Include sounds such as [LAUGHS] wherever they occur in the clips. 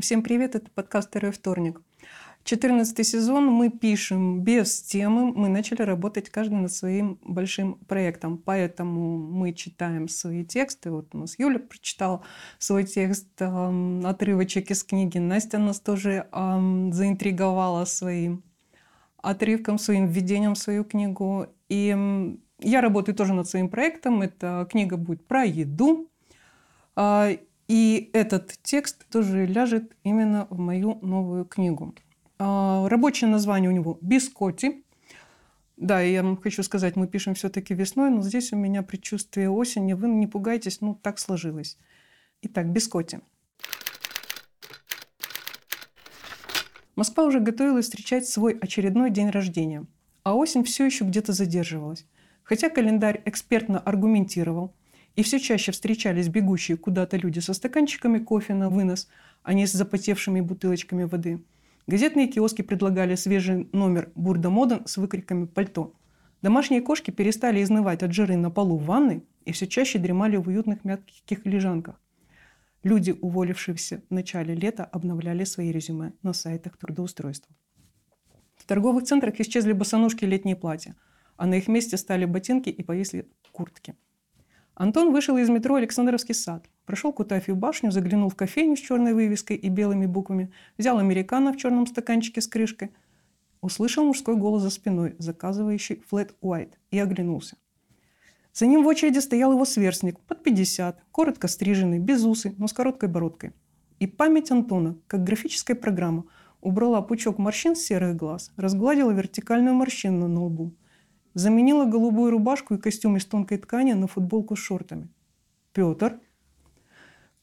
Всем привет, это подкаст «Второй вторник». 14 сезон мы пишем без темы. Мы начали работать каждый над своим большим проектом. Поэтому мы читаем свои тексты. Вот у нас Юля прочитала свой текст, э, отрывочек из книги. Настя нас тоже э, заинтриговала своим отрывком, своим введением в свою книгу. И я работаю тоже над своим проектом. Эта книга будет про еду. А, и этот текст тоже ляжет именно в мою новую книгу. А, рабочее название у него «Бискоти». Да, я вам хочу сказать, мы пишем все-таки весной, но здесь у меня предчувствие осени. Вы не пугайтесь, ну так сложилось. Итак, «Бискоти». Москва уже готовилась встречать свой очередной день рождения, а осень все еще где-то задерживалась. Хотя календарь экспертно аргументировал, и все чаще встречались бегущие куда-то люди со стаканчиками кофе на вынос, а не с запотевшими бутылочками воды – Газетные киоски предлагали свежий номер «Бурда Моден» с выкриками «Пальто». Домашние кошки перестали изнывать от жиры на полу в ванной и все чаще дремали в уютных мягких лежанках. Люди, уволившиеся в начале лета, обновляли свои резюме на сайтах трудоустройства. В торговых центрах исчезли босоножки и летние платья, а на их месте стали ботинки и повисли куртки – Антон вышел из метро Александровский сад, прошел Кутафью башню, заглянул в кофейню с черной вывеской и белыми буквами, взял американо в черном стаканчике с крышкой, услышал мужской голос за спиной, заказывающий флет white, и оглянулся. За ним в очереди стоял его сверстник, под 50, коротко стриженный, без усы, но с короткой бородкой. И память Антона, как графическая программа, убрала пучок морщин с серых глаз, разгладила вертикальную морщину на лбу – Заменила голубую рубашку и костюм из тонкой ткани на футболку с шортами. Петр.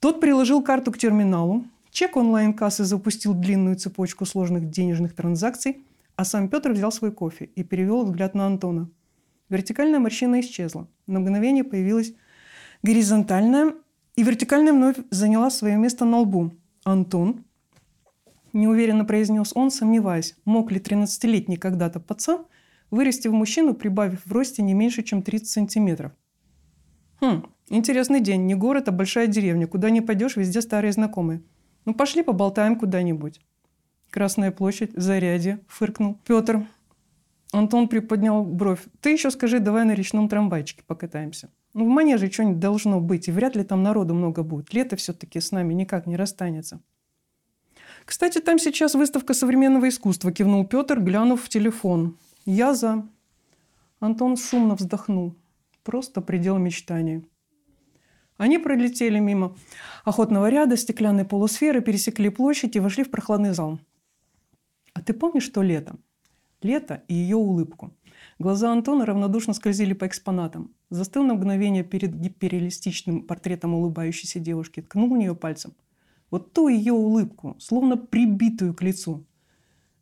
Тот приложил карту к терминалу, чек онлайн-кассы запустил длинную цепочку сложных денежных транзакций, а сам Петр взял свой кофе и перевел взгляд на Антона. Вертикальная морщина исчезла. На мгновение появилась горизонтальная, и вертикальная вновь заняла свое место на лбу. «Антон?» – неуверенно произнес он, сомневаясь, мог ли 13-летний когда-то пацан вырасти в мужчину, прибавив в росте не меньше, чем 30 сантиметров. Хм, интересный день. Не город, а большая деревня. Куда не пойдешь, везде старые знакомые. Ну, пошли поболтаем куда-нибудь. Красная площадь, зарядье, фыркнул Петр. Антон приподнял бровь. Ты еще скажи, давай на речном трамвайчике покатаемся. Ну, в манеже что-нибудь должно быть, и вряд ли там народу много будет. Лето все-таки с нами никак не расстанется. Кстати, там сейчас выставка современного искусства, кивнул Петр, глянув в телефон. Я за. Антон шумно вздохнул. Просто предел мечтаний. Они пролетели мимо охотного ряда, стеклянной полусферы, пересекли площадь и вошли в прохладный зал. А ты помнишь то лето? Лето и ее улыбку. Глаза Антона равнодушно скользили по экспонатам. Застыл на мгновение перед гиперреалистичным портретом улыбающейся девушки, ткнул в нее пальцем. Вот ту ее улыбку, словно прибитую к лицу –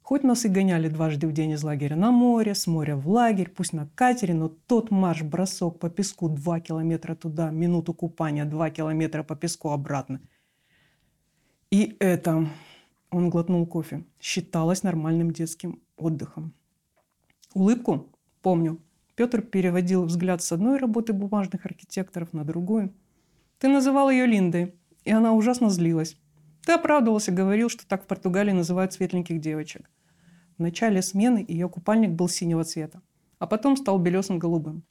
Хоть нас и гоняли дважды в день из лагеря на море, с моря в лагерь, пусть на катере, но тот марш-бросок по песку два километра туда, минуту купания, два километра по песку обратно. И это, он глотнул кофе, считалось нормальным детским отдыхом. Улыбку? Помню. Петр переводил взгляд с одной работы бумажных архитекторов на другую. Ты называл ее Линдой, и она ужасно злилась. Ты оправдывался, говорил, что так в Португалии называют светленьких девочек. В начале смены ее купальник был синего цвета, а потом стал белесым голубым.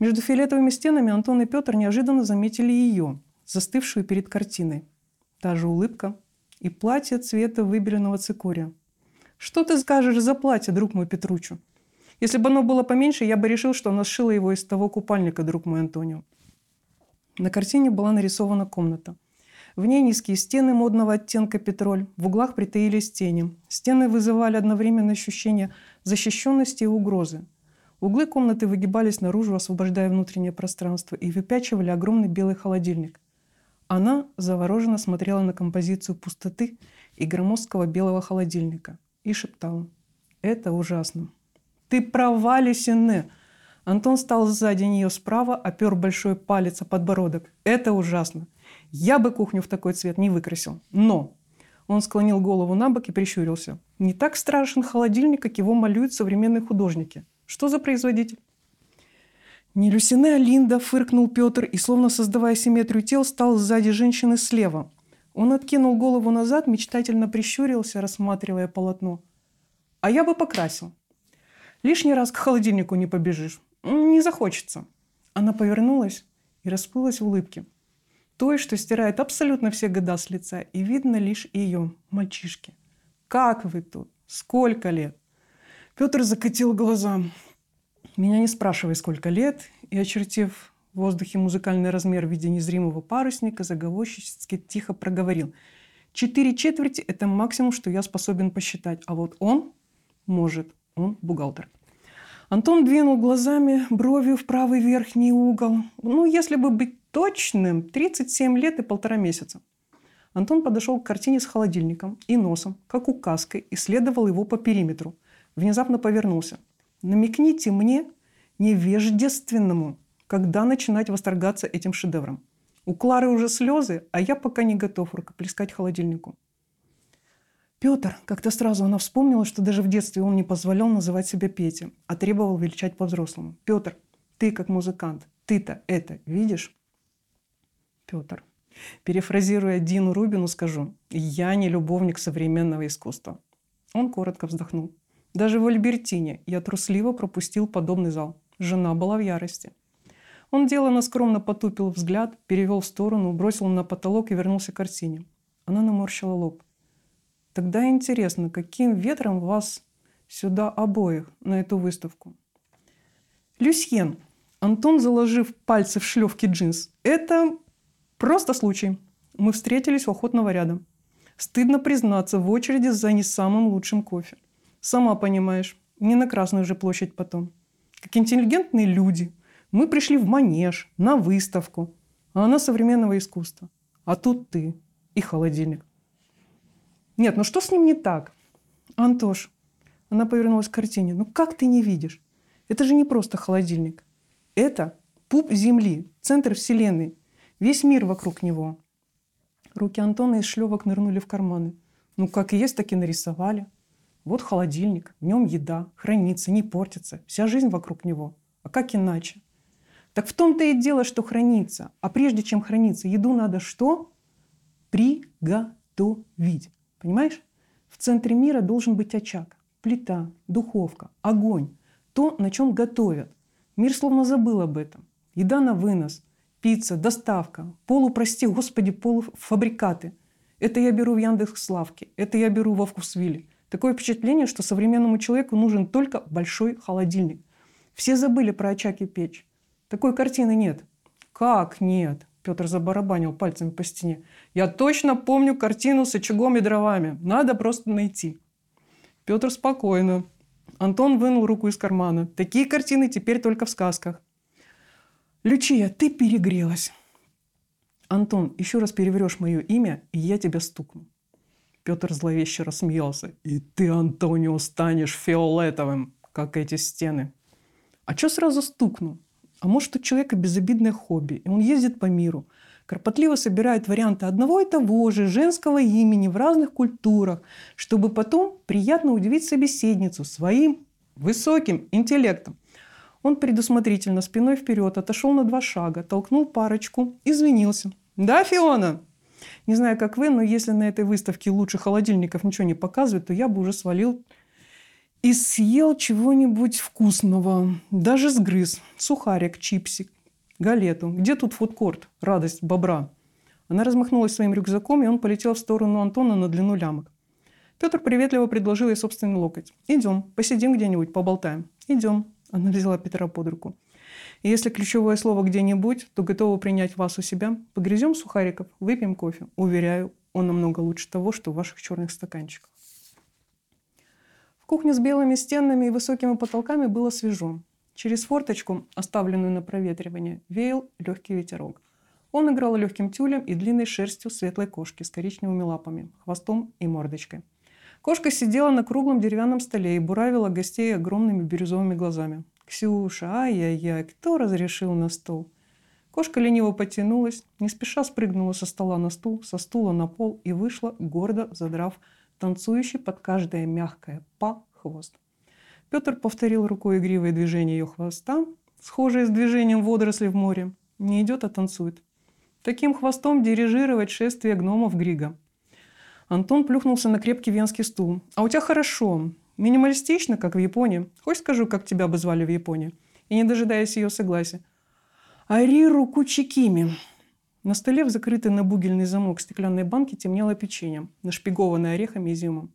Между фиолетовыми стенами Антон и Петр неожиданно заметили ее, застывшую перед картиной. Та же улыбка и платье цвета выбеленного цикория. «Что ты скажешь за платье, друг мой Петручу? Если бы оно было поменьше, я бы решил, что она сшила его из того купальника, друг мой Антонио». На картине была нарисована комната – в ней низкие стены модного оттенка петроль, в углах притаились тени. Стены вызывали одновременно ощущение защищенности и угрозы. Углы комнаты выгибались наружу, освобождая внутреннее пространство, и выпячивали огромный белый холодильник. Она завороженно смотрела на композицию пустоты и громоздкого белого холодильника и шептала. «Это ужасно». «Ты права, Лисине!» Антон стал сзади нее справа, опер большой палец о подбородок. «Это ужасно. Я бы кухню в такой цвет не выкрасил. Но он склонил голову на бок и прищурился. Не так страшен холодильник, как его малюют современные художники. Что за производитель? Не Люсине, а Линда, фыркнул Петр и, словно создавая симметрию тел, стал сзади женщины слева. Он откинул голову назад, мечтательно прищурился, рассматривая полотно. «А я бы покрасил. Лишний раз к холодильнику не побежишь. Не захочется». Она повернулась и расплылась в улыбке. Той, что стирает абсолютно все года с лица, и видно лишь ее, мальчишки. «Как вы тут? Сколько лет?» Петр закатил глаза. Меня не спрашивай, сколько лет, и, очертив в воздухе музыкальный размер в виде незримого парусника, заговорщически тихо проговорил. Четыре четверти – это максимум, что я способен посчитать. А вот он может. Он бухгалтер. Антон двинул глазами, бровью в правый верхний угол. Ну, если бы быть точным, 37 лет и полтора месяца. Антон подошел к картине с холодильником и носом, как указкой, исследовал его по периметру. Внезапно повернулся. «Намекните мне, невежественному, когда начинать восторгаться этим шедевром. У Клары уже слезы, а я пока не готов рукоплескать холодильнику». Петр, как-то сразу она вспомнила, что даже в детстве он не позволял называть себя Петя, а требовал величать по-взрослому. Петр, ты как музыкант, ты-то это видишь? Петр. Перефразируя Дину Рубину, скажу, я не любовник современного искусства. Он коротко вздохнул. Даже в Альбертине я трусливо пропустил подобный зал. Жена была в ярости. Он деланно скромно потупил взгляд, перевел в сторону, бросил на потолок и вернулся к картине. Она наморщила лоб. Тогда интересно, каким ветром вас сюда обоих на эту выставку? Люсьен. Антон, заложив пальцы в шлевки джинс. Это просто случай. Мы встретились у охотного ряда. Стыдно признаться, в очереди за не самым лучшим кофе. Сама понимаешь, не на Красную же площадь потом. Как интеллигентные люди. Мы пришли в манеж, на выставку. А она современного искусства. А тут ты и холодильник. Нет, ну что с ним не так? Антош, она повернулась к картине. Ну как ты не видишь? Это же не просто холодильник. Это пуп Земли, центр Вселенной. Весь мир вокруг него. Руки Антона из шлевок нырнули в карманы. Ну, как и есть, так и нарисовали. Вот холодильник, в нем еда, хранится, не портится. Вся жизнь вокруг него. А как иначе? Так в том-то и дело, что хранится. А прежде чем храниться, еду надо что? Приготовить. Понимаешь? В центре мира должен быть очаг, плита, духовка, огонь. То, на чем готовят. Мир словно забыл об этом. Еда на вынос, пицца, доставка, полупрости, господи, полуфабрикаты. Это я беру в Яндекс.Лавке, это я беру во Вкусвилле. Такое впечатление, что современному человеку нужен только большой холодильник. Все забыли про очаг и печь. Такой картины нет. Как нет? Петр забарабанил пальцами по стене. «Я точно помню картину с очагом и дровами. Надо просто найти». Петр спокойно. Антон вынул руку из кармана. «Такие картины теперь только в сказках». «Лючия, ты перегрелась». «Антон, еще раз переврешь мое имя, и я тебя стукну». Петр зловеще рассмеялся. «И ты, Антонио, станешь фиолетовым, как эти стены». «А что сразу стукну? А может, у человека безобидное хобби, и он ездит по миру, кропотливо собирает варианты одного и того же женского имени в разных культурах, чтобы потом приятно удивить собеседницу своим высоким интеллектом. Он предусмотрительно спиной вперед отошел на два шага, толкнул парочку, извинился. «Да, Фиона?» Не знаю, как вы, но если на этой выставке лучше холодильников ничего не показывают, то я бы уже свалил и съел чего-нибудь вкусного. Даже сгрыз. Сухарик, чипсик, галету. Где тут фудкорт? Радость бобра. Она размахнулась своим рюкзаком, и он полетел в сторону Антона на длину лямок. Петр приветливо предложил ей собственный локоть. «Идем, посидим где-нибудь, поболтаем». «Идем», – она взяла Петра под руку. И если ключевое слово «где-нибудь», то готова принять вас у себя. Погрызем сухариков, выпьем кофе. Уверяю, он намного лучше того, что в ваших черных стаканчиках. Кухня с белыми стенами и высокими потолками было свежо. Через форточку, оставленную на проветривание, веял легкий ветерок. Он играл легким тюлем и длинной шерстью светлой кошки с коричневыми лапами, хвостом и мордочкой. Кошка сидела на круглом деревянном столе и буравила гостей огромными бирюзовыми глазами. «Ксюша, ай-яй-яй, кто разрешил на стол?» Кошка лениво потянулась, не спеша спрыгнула со стола на стул, со стула на пол и вышла, гордо задрав танцующий под каждое мягкое «па» хвост. Петр повторил рукой игривое движение ее хвоста, схожее с движением водорослей в море. Не идет, а танцует. Таким хвостом дирижировать шествие гномов Грига. Антон плюхнулся на крепкий венский стул. «А у тебя хорошо. Минималистично, как в Японии. Хочешь скажу, как тебя бы звали в Японии?» И не дожидаясь ее согласия. «Ариру Кучикими». На столе в закрытой на бугельный замок стеклянной банки темнело печенье, нашпигованное орехами и изюмом.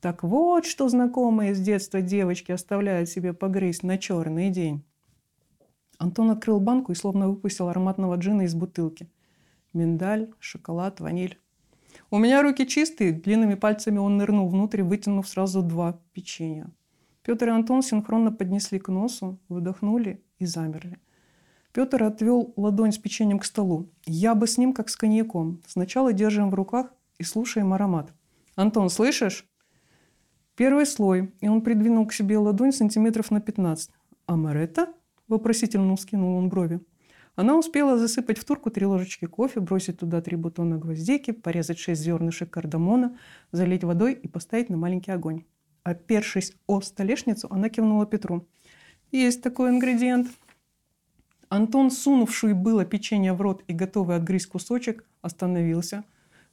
Так вот, что знакомые с детства девочки оставляют себе погрызть на черный день. Антон открыл банку и словно выпустил ароматного джина из бутылки. Миндаль, шоколад, ваниль. У меня руки чистые, длинными пальцами он нырнул внутрь, вытянув сразу два печенья. Петр и Антон синхронно поднесли к носу, выдохнули и замерли. Петр отвел ладонь с печеньем к столу. Я бы с ним, как с коньяком. Сначала держим в руках и слушаем аромат. «Антон, слышишь?» Первый слой, и он придвинул к себе ладонь сантиметров на 15. «Амаретта?» – вопросительно скинул он брови. Она успела засыпать в турку три ложечки кофе, бросить туда три бутона гвоздики, порезать шесть зернышек кардамона, залить водой и поставить на маленький огонь. Опершись о столешницу, она кивнула Петру. «Есть такой ингредиент». Антон, сунувший было печенье в рот и готовый отгрызть кусочек, остановился,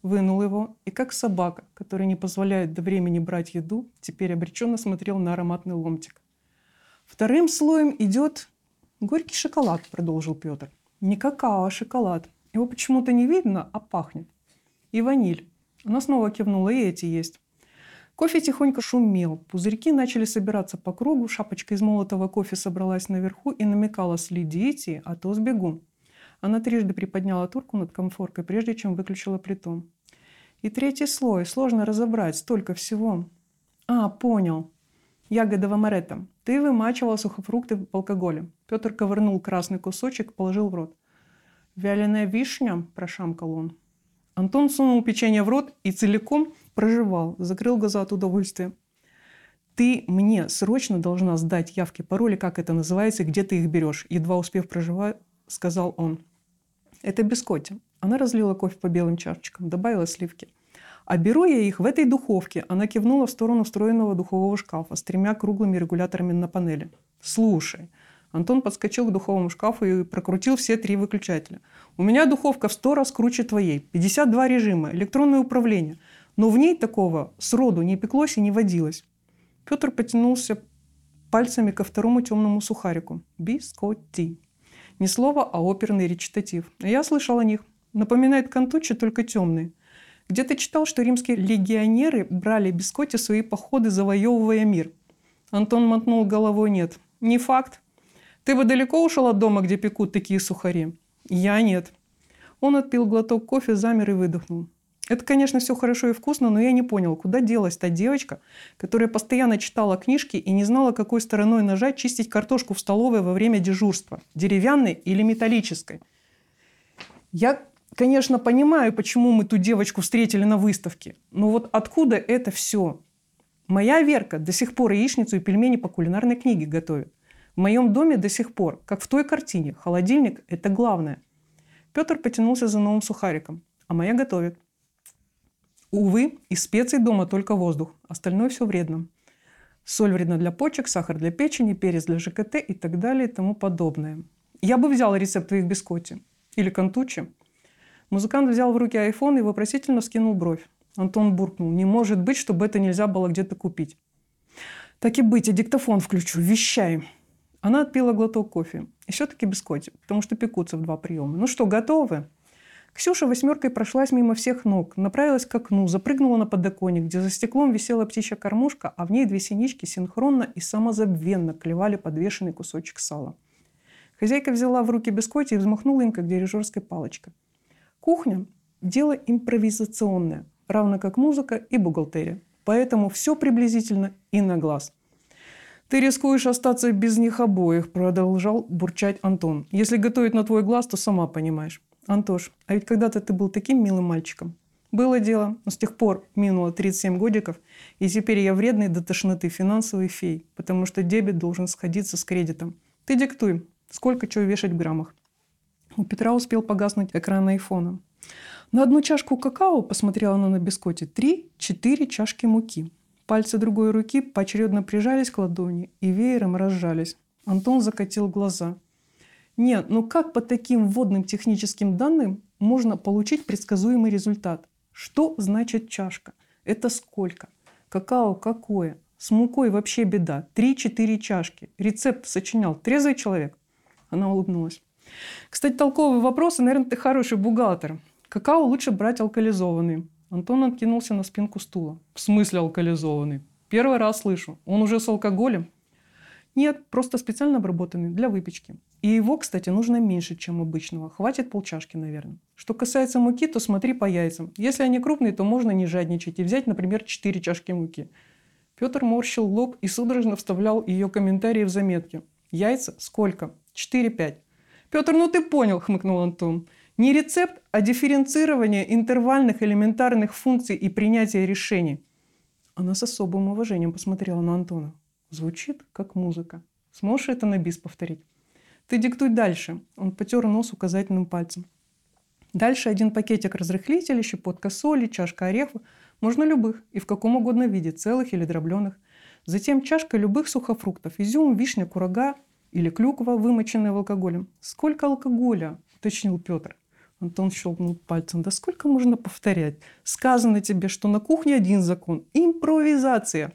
вынул его и, как собака, которая не позволяет до времени брать еду, теперь обреченно смотрел на ароматный ломтик. Вторым слоем идет горький шоколад, продолжил Петр. Не какао, а шоколад. Его почему-то не видно, а пахнет. И ваниль. Она снова кивнула, и эти есть. Кофе тихонько шумел. Пузырьки начали собираться по кругу. Шапочка из молотого кофе собралась наверху и намекала «следите, а то сбегу». Она трижды приподняла турку над комфоркой, прежде чем выключила плиту. И третий слой. Сложно разобрать. Столько всего. А, понял. Ягода вамаретта. Ты вымачивал сухофрукты в алкоголе. Петр ковырнул красный кусочек, положил в рот. «Вяленая вишня?» – прошамкал он. Антон сунул печенье в рот и целиком проживал, закрыл глаза от удовольствия. «Ты мне срочно должна сдать явки, пароли, как это называется, где ты их берешь?» Едва успев проживать, сказал он. «Это бискотти». Она разлила кофе по белым чашечкам, добавила сливки. «А беру я их в этой духовке». Она кивнула в сторону встроенного духового шкафа с тремя круглыми регуляторами на панели. «Слушай, Антон подскочил к духовому шкафу и прокрутил все три выключателя. «У меня духовка в сто раз круче твоей. 52 режима, электронное управление. Но в ней такого сроду не пеклось и не водилось». Петр потянулся пальцами ко второму темному сухарику. Бискотти. Не слово, а оперный речитатив. Я слышал о них. Напоминает кантучи, только темные. Где-то читал, что римские легионеры брали бискотти свои походы, завоевывая мир. Антон мотнул головой «нет». Не факт. Ты бы далеко ушел от дома, где пекут такие сухари? Я нет. Он отпил глоток кофе, замер и выдохнул. Это, конечно, все хорошо и вкусно, но я не понял, куда делась та девочка, которая постоянно читала книжки и не знала, какой стороной нажать чистить картошку в столовой во время дежурства, деревянной или металлической. Я, конечно, понимаю, почему мы ту девочку встретили на выставке, но вот откуда это все? Моя Верка до сих пор яичницу и пельмени по кулинарной книге готовит. В моем доме до сих пор, как в той картине, холодильник – это главное. Петр потянулся за новым сухариком, а моя готовит. Увы, из специй дома только воздух, остальное все вредно. Соль вредна для почек, сахар для печени, перец для ЖКТ и так далее и тому подобное. Я бы взял рецепт твоих бискотти. Или кантучи. Музыкант взял в руки айфон и вопросительно скинул бровь. Антон буркнул. Не может быть, чтобы это нельзя было где-то купить. Так и быть, я диктофон включу. Вещай. Она отпила глоток кофе. И все-таки бискотти, потому что пекутся в два приема. Ну что, готовы? Ксюша восьмеркой прошлась мимо всех ног, направилась к окну, запрыгнула на подоконник, где за стеклом висела птичья кормушка, а в ней две синички синхронно и самозабвенно клевали подвешенный кусочек сала. Хозяйка взяла в руки бискотти и взмахнула им, как дирижерская палочка. Кухня – дело импровизационное, равно как музыка и бухгалтерия. Поэтому все приблизительно и на глаз. «Ты рискуешь остаться без них обоих», – продолжал бурчать Антон. «Если готовить на твой глаз, то сама понимаешь». «Антош, а ведь когда-то ты был таким милым мальчиком». «Было дело, но с тех пор минуло 37 годиков, и теперь я вредный до тошноты финансовый фей, потому что дебет должен сходиться с кредитом. Ты диктуй, сколько чего вешать в граммах». У Петра успел погаснуть экран айфона. На одну чашку какао, посмотрела она на бискоте, три-четыре чашки муки. Пальцы другой руки поочередно прижались к ладони и веером разжались. Антон закатил глаза. Нет, ну как по таким вводным техническим данным можно получить предсказуемый результат. Что значит чашка? Это сколько? Какао какое? С мукой вообще беда. Три-четыре чашки. Рецепт сочинял трезвый человек. Она улыбнулась. Кстати, толковый вопрос, наверное, ты хороший бухгалтер. Какао лучше брать алкализованный. Антон откинулся на спинку стула. В смысле алкализованный? Первый раз слышу. Он уже с алкоголем? Нет, просто специально обработанный для выпечки. И его, кстати, нужно меньше, чем обычного. Хватит полчашки, наверное. Что касается муки, то смотри по яйцам. Если они крупные, то можно не жадничать и взять, например, 4 чашки муки. Петр морщил лоб и судорожно вставлял ее комментарии в заметки. Яйца? Сколько? 4-5. Петр, ну ты понял, хмыкнул Антон. Не рецепт, а дифференцирование интервальных элементарных функций и принятие решений. Она с особым уважением посмотрела на Антона. Звучит как музыка. Сможешь это на бис повторить? Ты диктуй дальше. Он потер нос указательным пальцем. Дальше один пакетик разрыхлителя, щепотка соли, чашка орехов. Можно любых и в каком угодно виде, целых или дробленых. Затем чашка любых сухофруктов. Изюм, вишня, курага или клюква, вымоченная в алкоголем. Сколько алкоголя? Уточнил Петр. Антон щелкнул пальцем. Да сколько можно повторять? Сказано тебе, что на кухне один закон. Импровизация.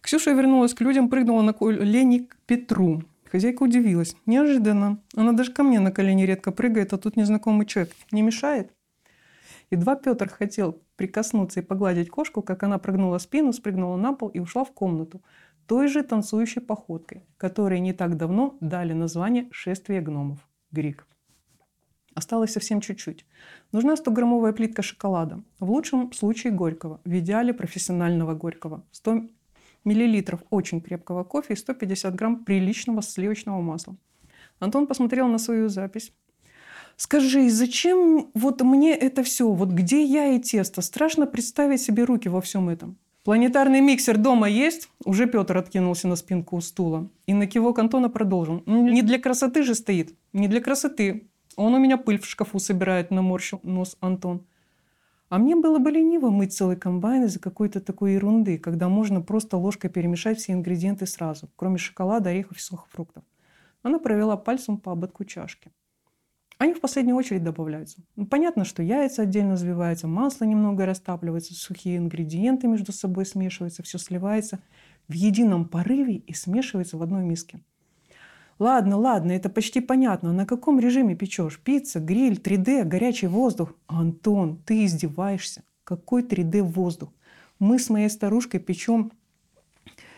Ксюша вернулась к людям, прыгнула на колени к Петру. Хозяйка удивилась. Неожиданно. Она даже ко мне на колени редко прыгает, а тут незнакомый человек. Не мешает? Едва Петр хотел прикоснуться и погладить кошку, как она прогнула спину, спрыгнула на пол и ушла в комнату той же танцующей походкой, которой не так давно дали название «Шествие гномов» – Грик. Осталось совсем чуть-чуть. Нужна 100-граммовая плитка шоколада. В лучшем случае горького, в идеале профессионального горького. 100 миллилитров очень крепкого кофе и 150 грамм приличного сливочного масла. Антон посмотрел на свою запись. Скажи, зачем вот мне это все? Вот где я и тесто? Страшно представить себе руки во всем этом. Планетарный миксер дома есть? Уже Петр откинулся на спинку стула. И на кивок Антона продолжил. Не для красоты же стоит. Не для красоты. Он у меня пыль в шкафу собирает, наморщил нос Антон. А мне было бы лениво мыть целый комбайн из-за какой-то такой ерунды, когда можно просто ложкой перемешать все ингредиенты сразу, кроме шоколада, орехов и сухофруктов. Она провела пальцем по ободку чашки. Они в последнюю очередь добавляются. Ну, понятно, что яйца отдельно взбиваются, масло немного растапливается, сухие ингредиенты между собой смешиваются, все сливается в едином порыве и смешивается в одной миске. Ладно, ладно, это почти понятно. На каком режиме печешь? Пицца, гриль, 3D, горячий воздух? Антон, ты издеваешься. Какой 3D воздух? Мы с моей старушкой печем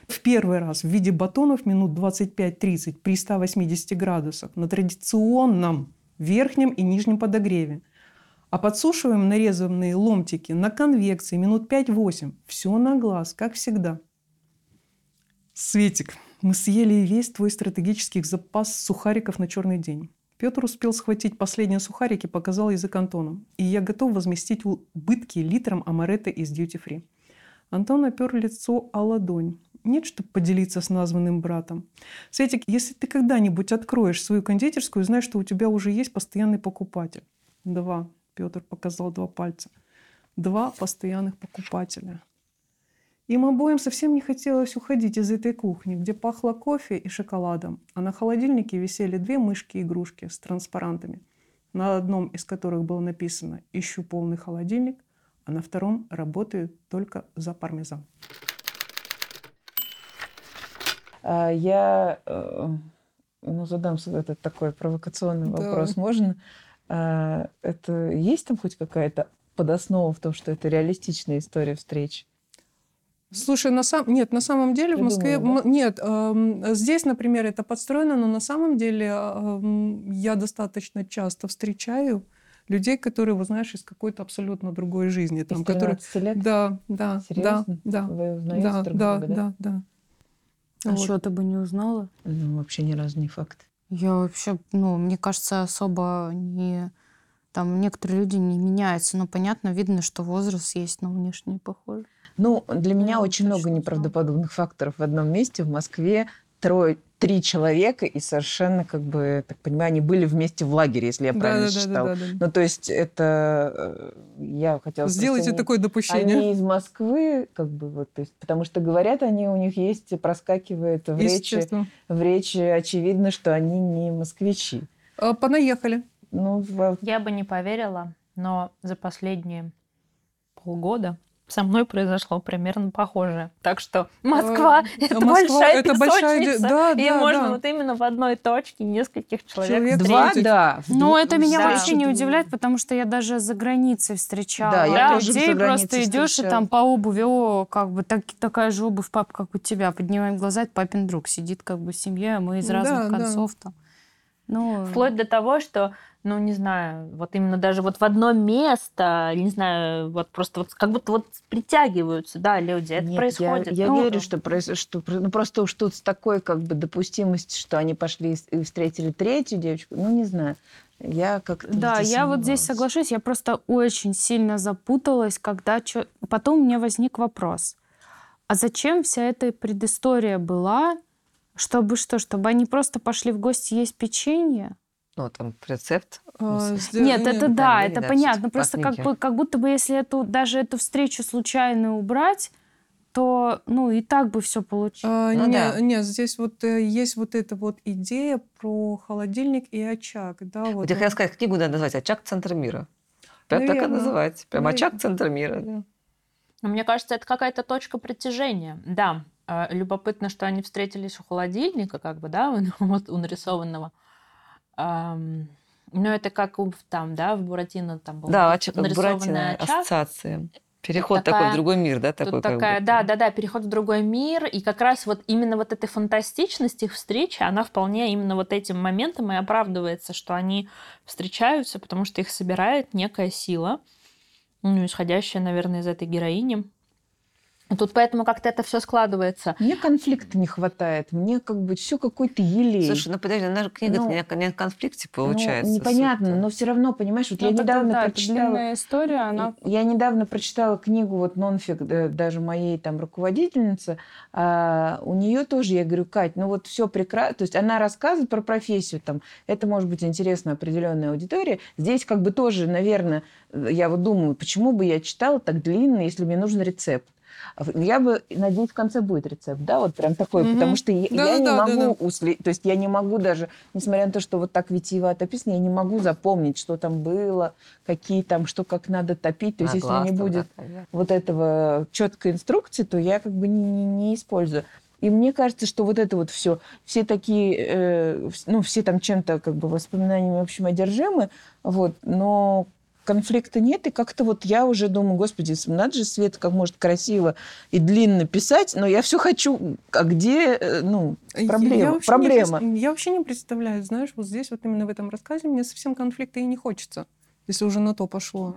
в первый раз в виде батонов минут 25-30 при 180 градусах на традиционном верхнем и нижнем подогреве. А подсушиваем нарезанные ломтики на конвекции минут 5-8. Все на глаз, как всегда. Светик, мы съели весь твой стратегический запас сухариков на черный день. Петр успел схватить последние сухарики, показал язык Антону. И я готов возместить убытки литром амаретто из Duty Free. Антон опер лицо о ладонь. Нет, чтобы поделиться с названным братом. Светик, если ты когда-нибудь откроешь свою кондитерскую, знай, что у тебя уже есть постоянный покупатель. Два. Петр показал два пальца. Два постоянных покупателя. Им обоим совсем не хотелось уходить из этой кухни, где пахло кофе и шоколадом, а на холодильнике висели две мышки-игрушки с транспарантами, на одном из которых было написано «Ищу полный холодильник», а на втором «Работаю только за пармезан». А, я э, ну, задам этот такой провокационный да. вопрос. Можно? А, это есть там хоть какая-то подоснова в том, что это реалистичная история встреч? Слушай, на сам... нет, на самом деле в Москве... Да? Нет, э, здесь, например, это подстроено, но на самом деле э, я достаточно часто встречаю людей, которые, вот знаешь, из какой-то абсолютно другой жизни. Там, из которые... лет? Да, да, Серьезно? да, да. Вы узнаете да, друг да, друга, да, да, да. А вот. что ты бы не узнала? Ну, вообще ни разу не факт. Я вообще, ну, мне кажется, особо не... Там некоторые люди не меняются, но понятно, видно, что возраст есть, но внешне похоже. Ну, для меня очень много неправдоподобных факторов в одном месте. В Москве трое, три человека, и совершенно, как бы, так понимаю, они были вместе в лагере, если я да, правильно да, считала. Да, да, да, да. Ну, то есть это... Э, я хотела Сделайте сказать, такое допущение. Они из Москвы, как бы, вот, то есть, потому что говорят они, у них есть, проскакивает в речи, в речи очевидно, что они не москвичи. А, понаехали. Ну, в... Я бы не поверила, но за последние полгода со мной произошло примерно похожее. Так что Москва э, это Москва, большая это большая, да, и да, можно да. вот именно в одной точке нескольких человек, человек Два, да. Но это меня да. вообще не удивляет, потому что я даже за границей встречала да, я людей, просто идешь и там по обуви, о, как бы так, такая же обувь, пап, как у тебя, поднимаем глаза, это папин друг сидит как бы в семье, а мы из разных да, концов да. там. Ну... Вплоть до того, что ну, не знаю, вот именно даже вот в одно место, не знаю, вот просто вот как будто вот притягиваются, да, люди. Это Нет, происходит. Я, я ну, верю, что, что ну, просто уж тут с такой как бы допустимостью, что они пошли и встретили третью девочку, ну, не знаю. Я как-то Да, я вот здесь соглашусь. Я просто очень сильно запуталась, когда... Чё... Потом у меня возник вопрос. А зачем вся эта предыстория была? Чтобы что? Чтобы они просто пошли в гости есть печенье? Ну, там, рецепт. А, нет, нет, это да, это да, понятно. Просто как, бы, как будто бы, если эту, даже эту встречу случайно убрать, то, ну, и так бы все получилось. А, ну, нет, да. нет, здесь вот э, есть вот эта вот идея про холодильник и очаг, да. Вот, вот я хотела сказать, книгу надо назвать «Очаг Центра мира». Прям Наверное. так и называть. Прям Наверное. «Очаг Центра мира», да. Ну, мне кажется, это какая-то точка притяжения. Да, а, любопытно, что они встретились у холодильника, как бы, да, [LAUGHS] вот у нарисованного. Ну, это как там, да, в Буратино там был да, очаг, нарисованная очаг. ассоциация. Переход такая, такой в другой мир, да, такой такая, да, да, да, переход в другой мир, и как раз вот именно вот этой фантастичность их встречи, она вполне именно вот этим моментом и оправдывается, что они встречаются, потому что их собирает некая сила, ну, исходящая, наверное, из этой героини, Тут поэтому как-то это все складывается. Мне конфликта не хватает. Мне как бы все какой-то елей. Слушай, ну подожди, наша книга ну, не, не о конфликте ну, получается. Ну, непонятно, но все равно, понимаешь, вот ну, я недавно да, прочитала... история, она... Я недавно прочитала книгу, вот нонфик, даже моей там руководительницы, а, у нее тоже, я говорю, Кать, ну вот все прекрасно, то есть она рассказывает про профессию, там, это может быть интересно определенной аудитории. Здесь как бы тоже, наверное, я вот думаю, почему бы я читала так длинно, если мне нужен рецепт. Я бы, надеюсь, в конце будет рецепт, да, вот прям такой, угу. потому что я, да, я да, не да, могу да, да. уследить, то есть я не могу даже, несмотря на то, что вот так витиевато описано, я не могу запомнить, что там было, какие там, что как надо топить. То есть если не будет да, вот этого четкой инструкции, то я как бы не, не, не использую. И мне кажется, что вот это вот все, все такие, э, ну, все там чем-то как бы воспоминаниями, в общем, одержимы, вот, но конфликта нет, и как-то вот я уже думаю, господи, надо же Свет как может красиво и длинно писать, но я все хочу, а где, э, ну, проблема? Я вообще, проблема. Не, я вообще не представляю, знаешь, вот здесь вот именно в этом рассказе мне совсем конфликта и не хочется, если уже на то пошло.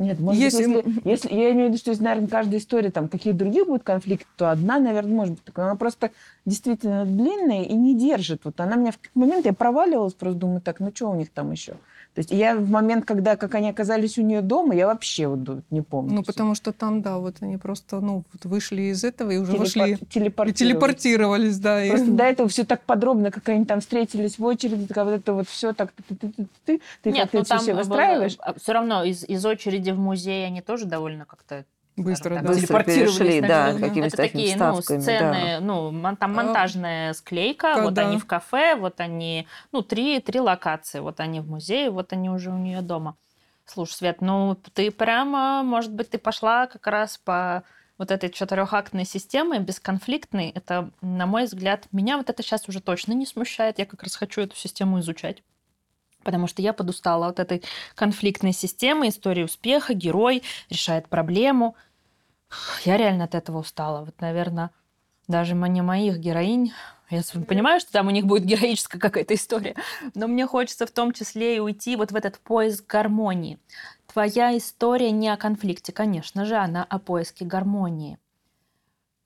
Нет, может если... быть, если, если я имею в виду, что если, наверное, каждая история там какие другие будут конфликты, то одна, наверное, может быть такая. Она просто действительно длинная и не держит. Вот она меня в какой-то момент я проваливалась, просто думаю, так, ну что у них там еще? То есть я в момент, когда как они оказались у нее дома, я вообще вот не помню. Ну, потому что там, да, вот они просто, ну, вот вышли из этого и уже Телепор... вошли... Телепортировались. телепортировались, да. Просто и... [LAUGHS] до этого все так подробно, как они там встретились в очереди, как вот это вот все так... Ты, ты, ты, ты, ты Нет, ну, там все выстраиваешь. Все равно из, из очереди в музей они тоже довольно как-то Быстро, да. Быстро перешли, да, какими-то такие, ну, сцены, да. ну, там а, монтажная склейка, Когда? вот они в кафе, вот они, ну, три, три локации, вот они в музее, вот они уже у нее дома. Слушай, Свет, ну, ты прямо, может быть, ты пошла как раз по вот этой четырехактной системы, бесконфликтной, это, на мой взгляд, меня вот это сейчас уже точно не смущает. Я как раз хочу эту систему изучать. Потому что я подустала от этой конфликтной системы, истории успеха, герой решает проблему. Я реально от этого устала. Вот, наверное, даже не моих героинь. Я понимаю, что там у них будет героическая какая-то история, но мне хочется в том числе и уйти вот в этот поиск гармонии. Твоя история не о конфликте, конечно же, она о поиске гармонии.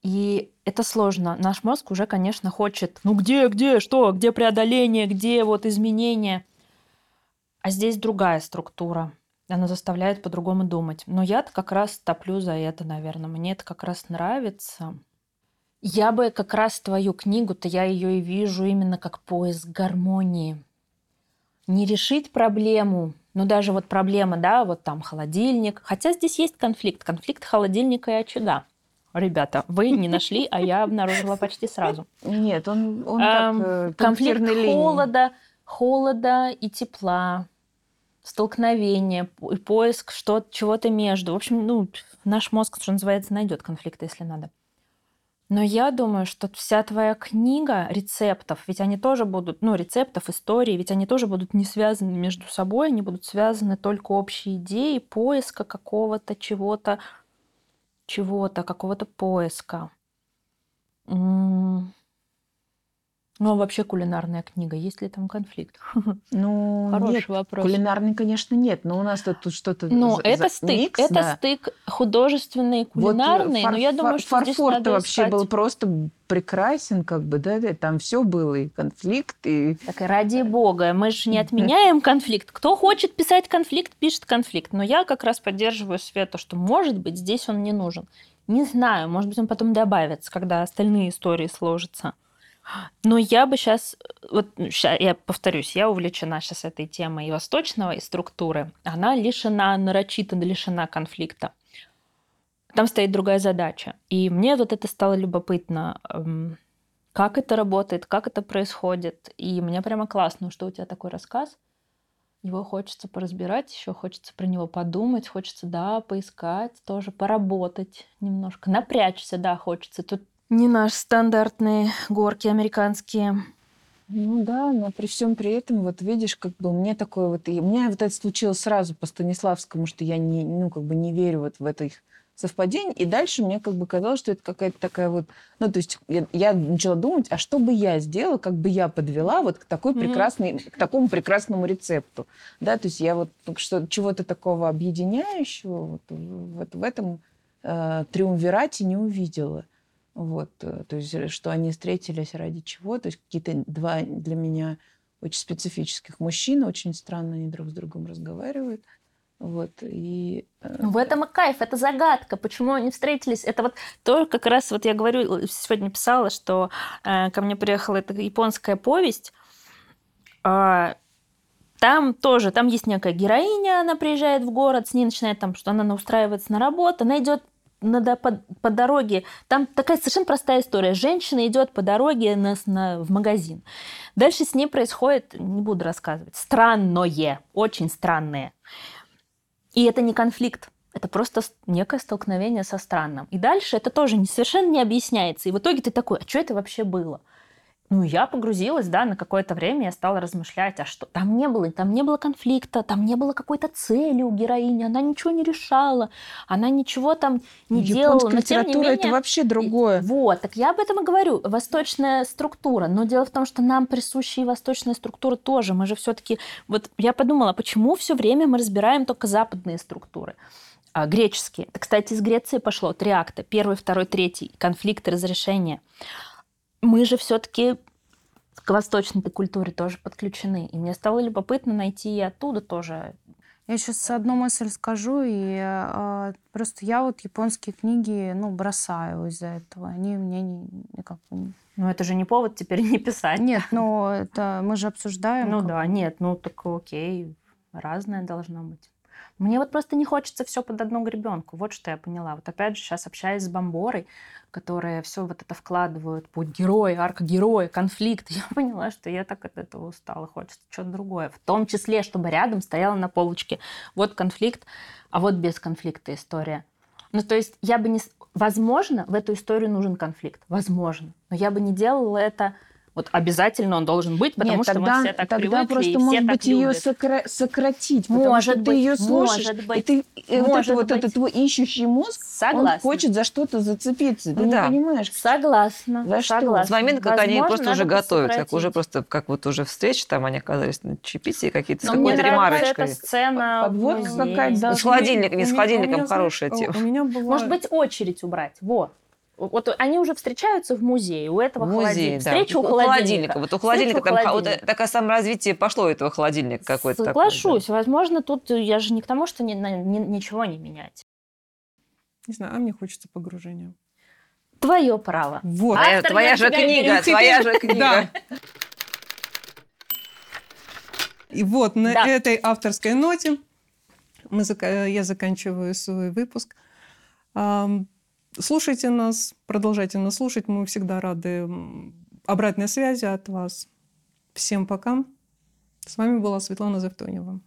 И это сложно. Наш мозг уже, конечно, хочет, ну где, где, что, где преодоление, где вот изменения. А здесь другая структура. Она заставляет по-другому думать. Но я-то как раз топлю за это, наверное. Мне это как раз нравится. Я бы как раз твою книгу-то, я ее и вижу именно как поиск гармонии. Не решить проблему, ну даже вот проблема, да, вот там холодильник. Хотя здесь есть конфликт, конфликт холодильника и очага. Ребята, вы не нашли, а я обнаружила почти сразу. Нет, он, он так, э, Конфликт холода, холода и тепла, столкновение поиск что чего-то между. В общем, ну, наш мозг, что называется, найдет конфликты, если надо. Но я думаю, что вся твоя книга рецептов, ведь они тоже будут, ну, рецептов, истории, ведь они тоже будут не связаны между собой, они будут связаны только общей идеей поиска какого-то чего-то, чего-то, какого-то поиска. Ну, а вообще кулинарная книга, есть ли там конфликт? [LAUGHS] Ну, Хороший нет, вопрос. Кулинарный, конечно, нет, но у нас тут, тут что-то Ну, за- это стык, микс, это да. стык художественный и Вот, э, кулинарный, фар- но я думаю, фар- что здесь фарфор-то надо вообще искать. был просто прекрасен, как бы, да, да, там все было, и конфликт, и... Так и ради бога, мы же не отменяем конфликт. Кто хочет писать конфликт, пишет конфликт. Но я как раз поддерживаю Свету, что, может быть, здесь он не нужен. Не знаю, может быть, он потом добавится, когда остальные истории сложатся. Но я бы сейчас, вот ща, я повторюсь, я увлечена сейчас этой темой и восточного, и структуры. Она лишена, нарочито лишена конфликта. Там стоит другая задача. И мне вот это стало любопытно, эм, как это работает, как это происходит. И мне прямо классно, что у тебя такой рассказ. Его хочется поразбирать, еще хочется про него подумать, хочется, да, поискать, тоже поработать немножко, напрячься, да, хочется. Тут не наши стандартные горки американские. Ну да, но при всем при этом, вот видишь, как бы мне такое вот... И у меня вот это случилось сразу по Станиславскому, что я не, ну, как бы не верю вот в это их совпадение. И дальше мне как бы казалось, что это какая-то такая вот... Ну, то есть я, я начала думать, а что бы я сделала, как бы я подвела вот к такой прекрасной, к такому прекрасному рецепту. Да, то есть я вот что, чего-то такого объединяющего вот, вот в этом э, триумвирате не увидела. Вот, э, то есть, э, что они встретились ради чего, то есть какие-то два для меня очень специфических мужчины, очень странно они друг с другом разговаривают. Вот, и... э, Ну, В этом и кайф, это загадка, почему они встретились. Это вот то, как раз вот я говорю, э, сегодня писала, что э, ко мне приехала эта японская повесть. А, там тоже, там есть некая героиня, она приезжает в город, с ней начинает там, что она устраивается на работу, она идет надо по, по дороге. Там такая совершенно простая история. Женщина идет по дороге на, на- в магазин. Дальше с ней происходит, не буду рассказывать, странное, очень странное. И это не конфликт. Это просто некое столкновение со странным. И дальше это тоже не, совершенно не объясняется. И в итоге ты такой, а что это вообще было? Ну, я погрузилась, да, на какое-то время я стала размышлять, а что? Там не было, там не было конфликта, там не было какой-то цели у героини, она ничего не решала, она ничего там не делала. японская Но тем не литература это менее, вообще другое. вот, так я об этом и говорю. Восточная структура. Но дело в том, что нам присуща и восточная структура тоже. Мы же все-таки... Вот я подумала, почему все время мы разбираем только западные структуры? А, греческие. Это, кстати, из Греции пошло три акта. Первый, второй, третий. Конфликт, разрешение. Мы же все-таки к восточной культуре тоже подключены. И мне стало любопытно найти и оттуда тоже Я сейчас одну мысль скажу, и э, просто я вот японские книги, ну, бросаю из-за этого. Они мне не, никак не... Ну, это же не повод теперь [LAUGHS] не писать. Нет, ну, это мы же обсуждаем. Ну как да, нет, ну так окей, разное должно быть. Мне вот просто не хочется все под одну гребенку. Вот что я поняла. Вот опять же, сейчас общаюсь с Бомборой, которые все вот это вкладывают. Будь герой, арка героя, конфликт. [LAUGHS] Я поняла, что я так от этого устала. Хочется что-то другое. В том числе, чтобы рядом стояла на полочке. Вот конфликт, а вот без конфликта история. Ну, то есть я бы не... Возможно, в эту историю нужен конфликт. Возможно. Но я бы не делала это... Вот обязательно он должен быть, потому Нет, что тогда, мы все так тогда привыкли, просто, и все может так быть, ее любят. сократить, потому Может что быть, ты ее слушаешь, может и быть, ты э, вот, может это, вот быть. этот твой ищущий мозг, Согласна. он хочет за что-то зацепиться. Ты Ну да. не понимаешь, Согласна. За что? согласна. С момента, как они Возможно, просто уже готовят, как сократить. уже просто, как вот уже встреча, там они оказались на чаепитии какие-то, с какой-то ремарочкой. эта сцена. Подводка какая-то С холодильником, не с холодильником хорошая тема. Может быть, очередь убрать. Вот. Вот они уже встречаются в музее, у этого Музей, холодильника. да. Встреча у У холодильника. Вот у холодильника у там вот холодильника. такое саморазвитие пошло у этого холодильника какой-то. такой, да. Соглашусь. Возможно, тут я же не к тому, что ни- ни- ничего не менять. Не знаю, а мне хочется погружения. Твое право. Вот. Твоя, Автор твоя же книга, твоя же книга. Да. И вот на Да. этой авторской ноте мы я заканчиваю свой выпуск. Слушайте нас, продолжайте нас слушать. Мы всегда рады обратной связи от вас. Всем пока. С вами была Светлана Завтонева.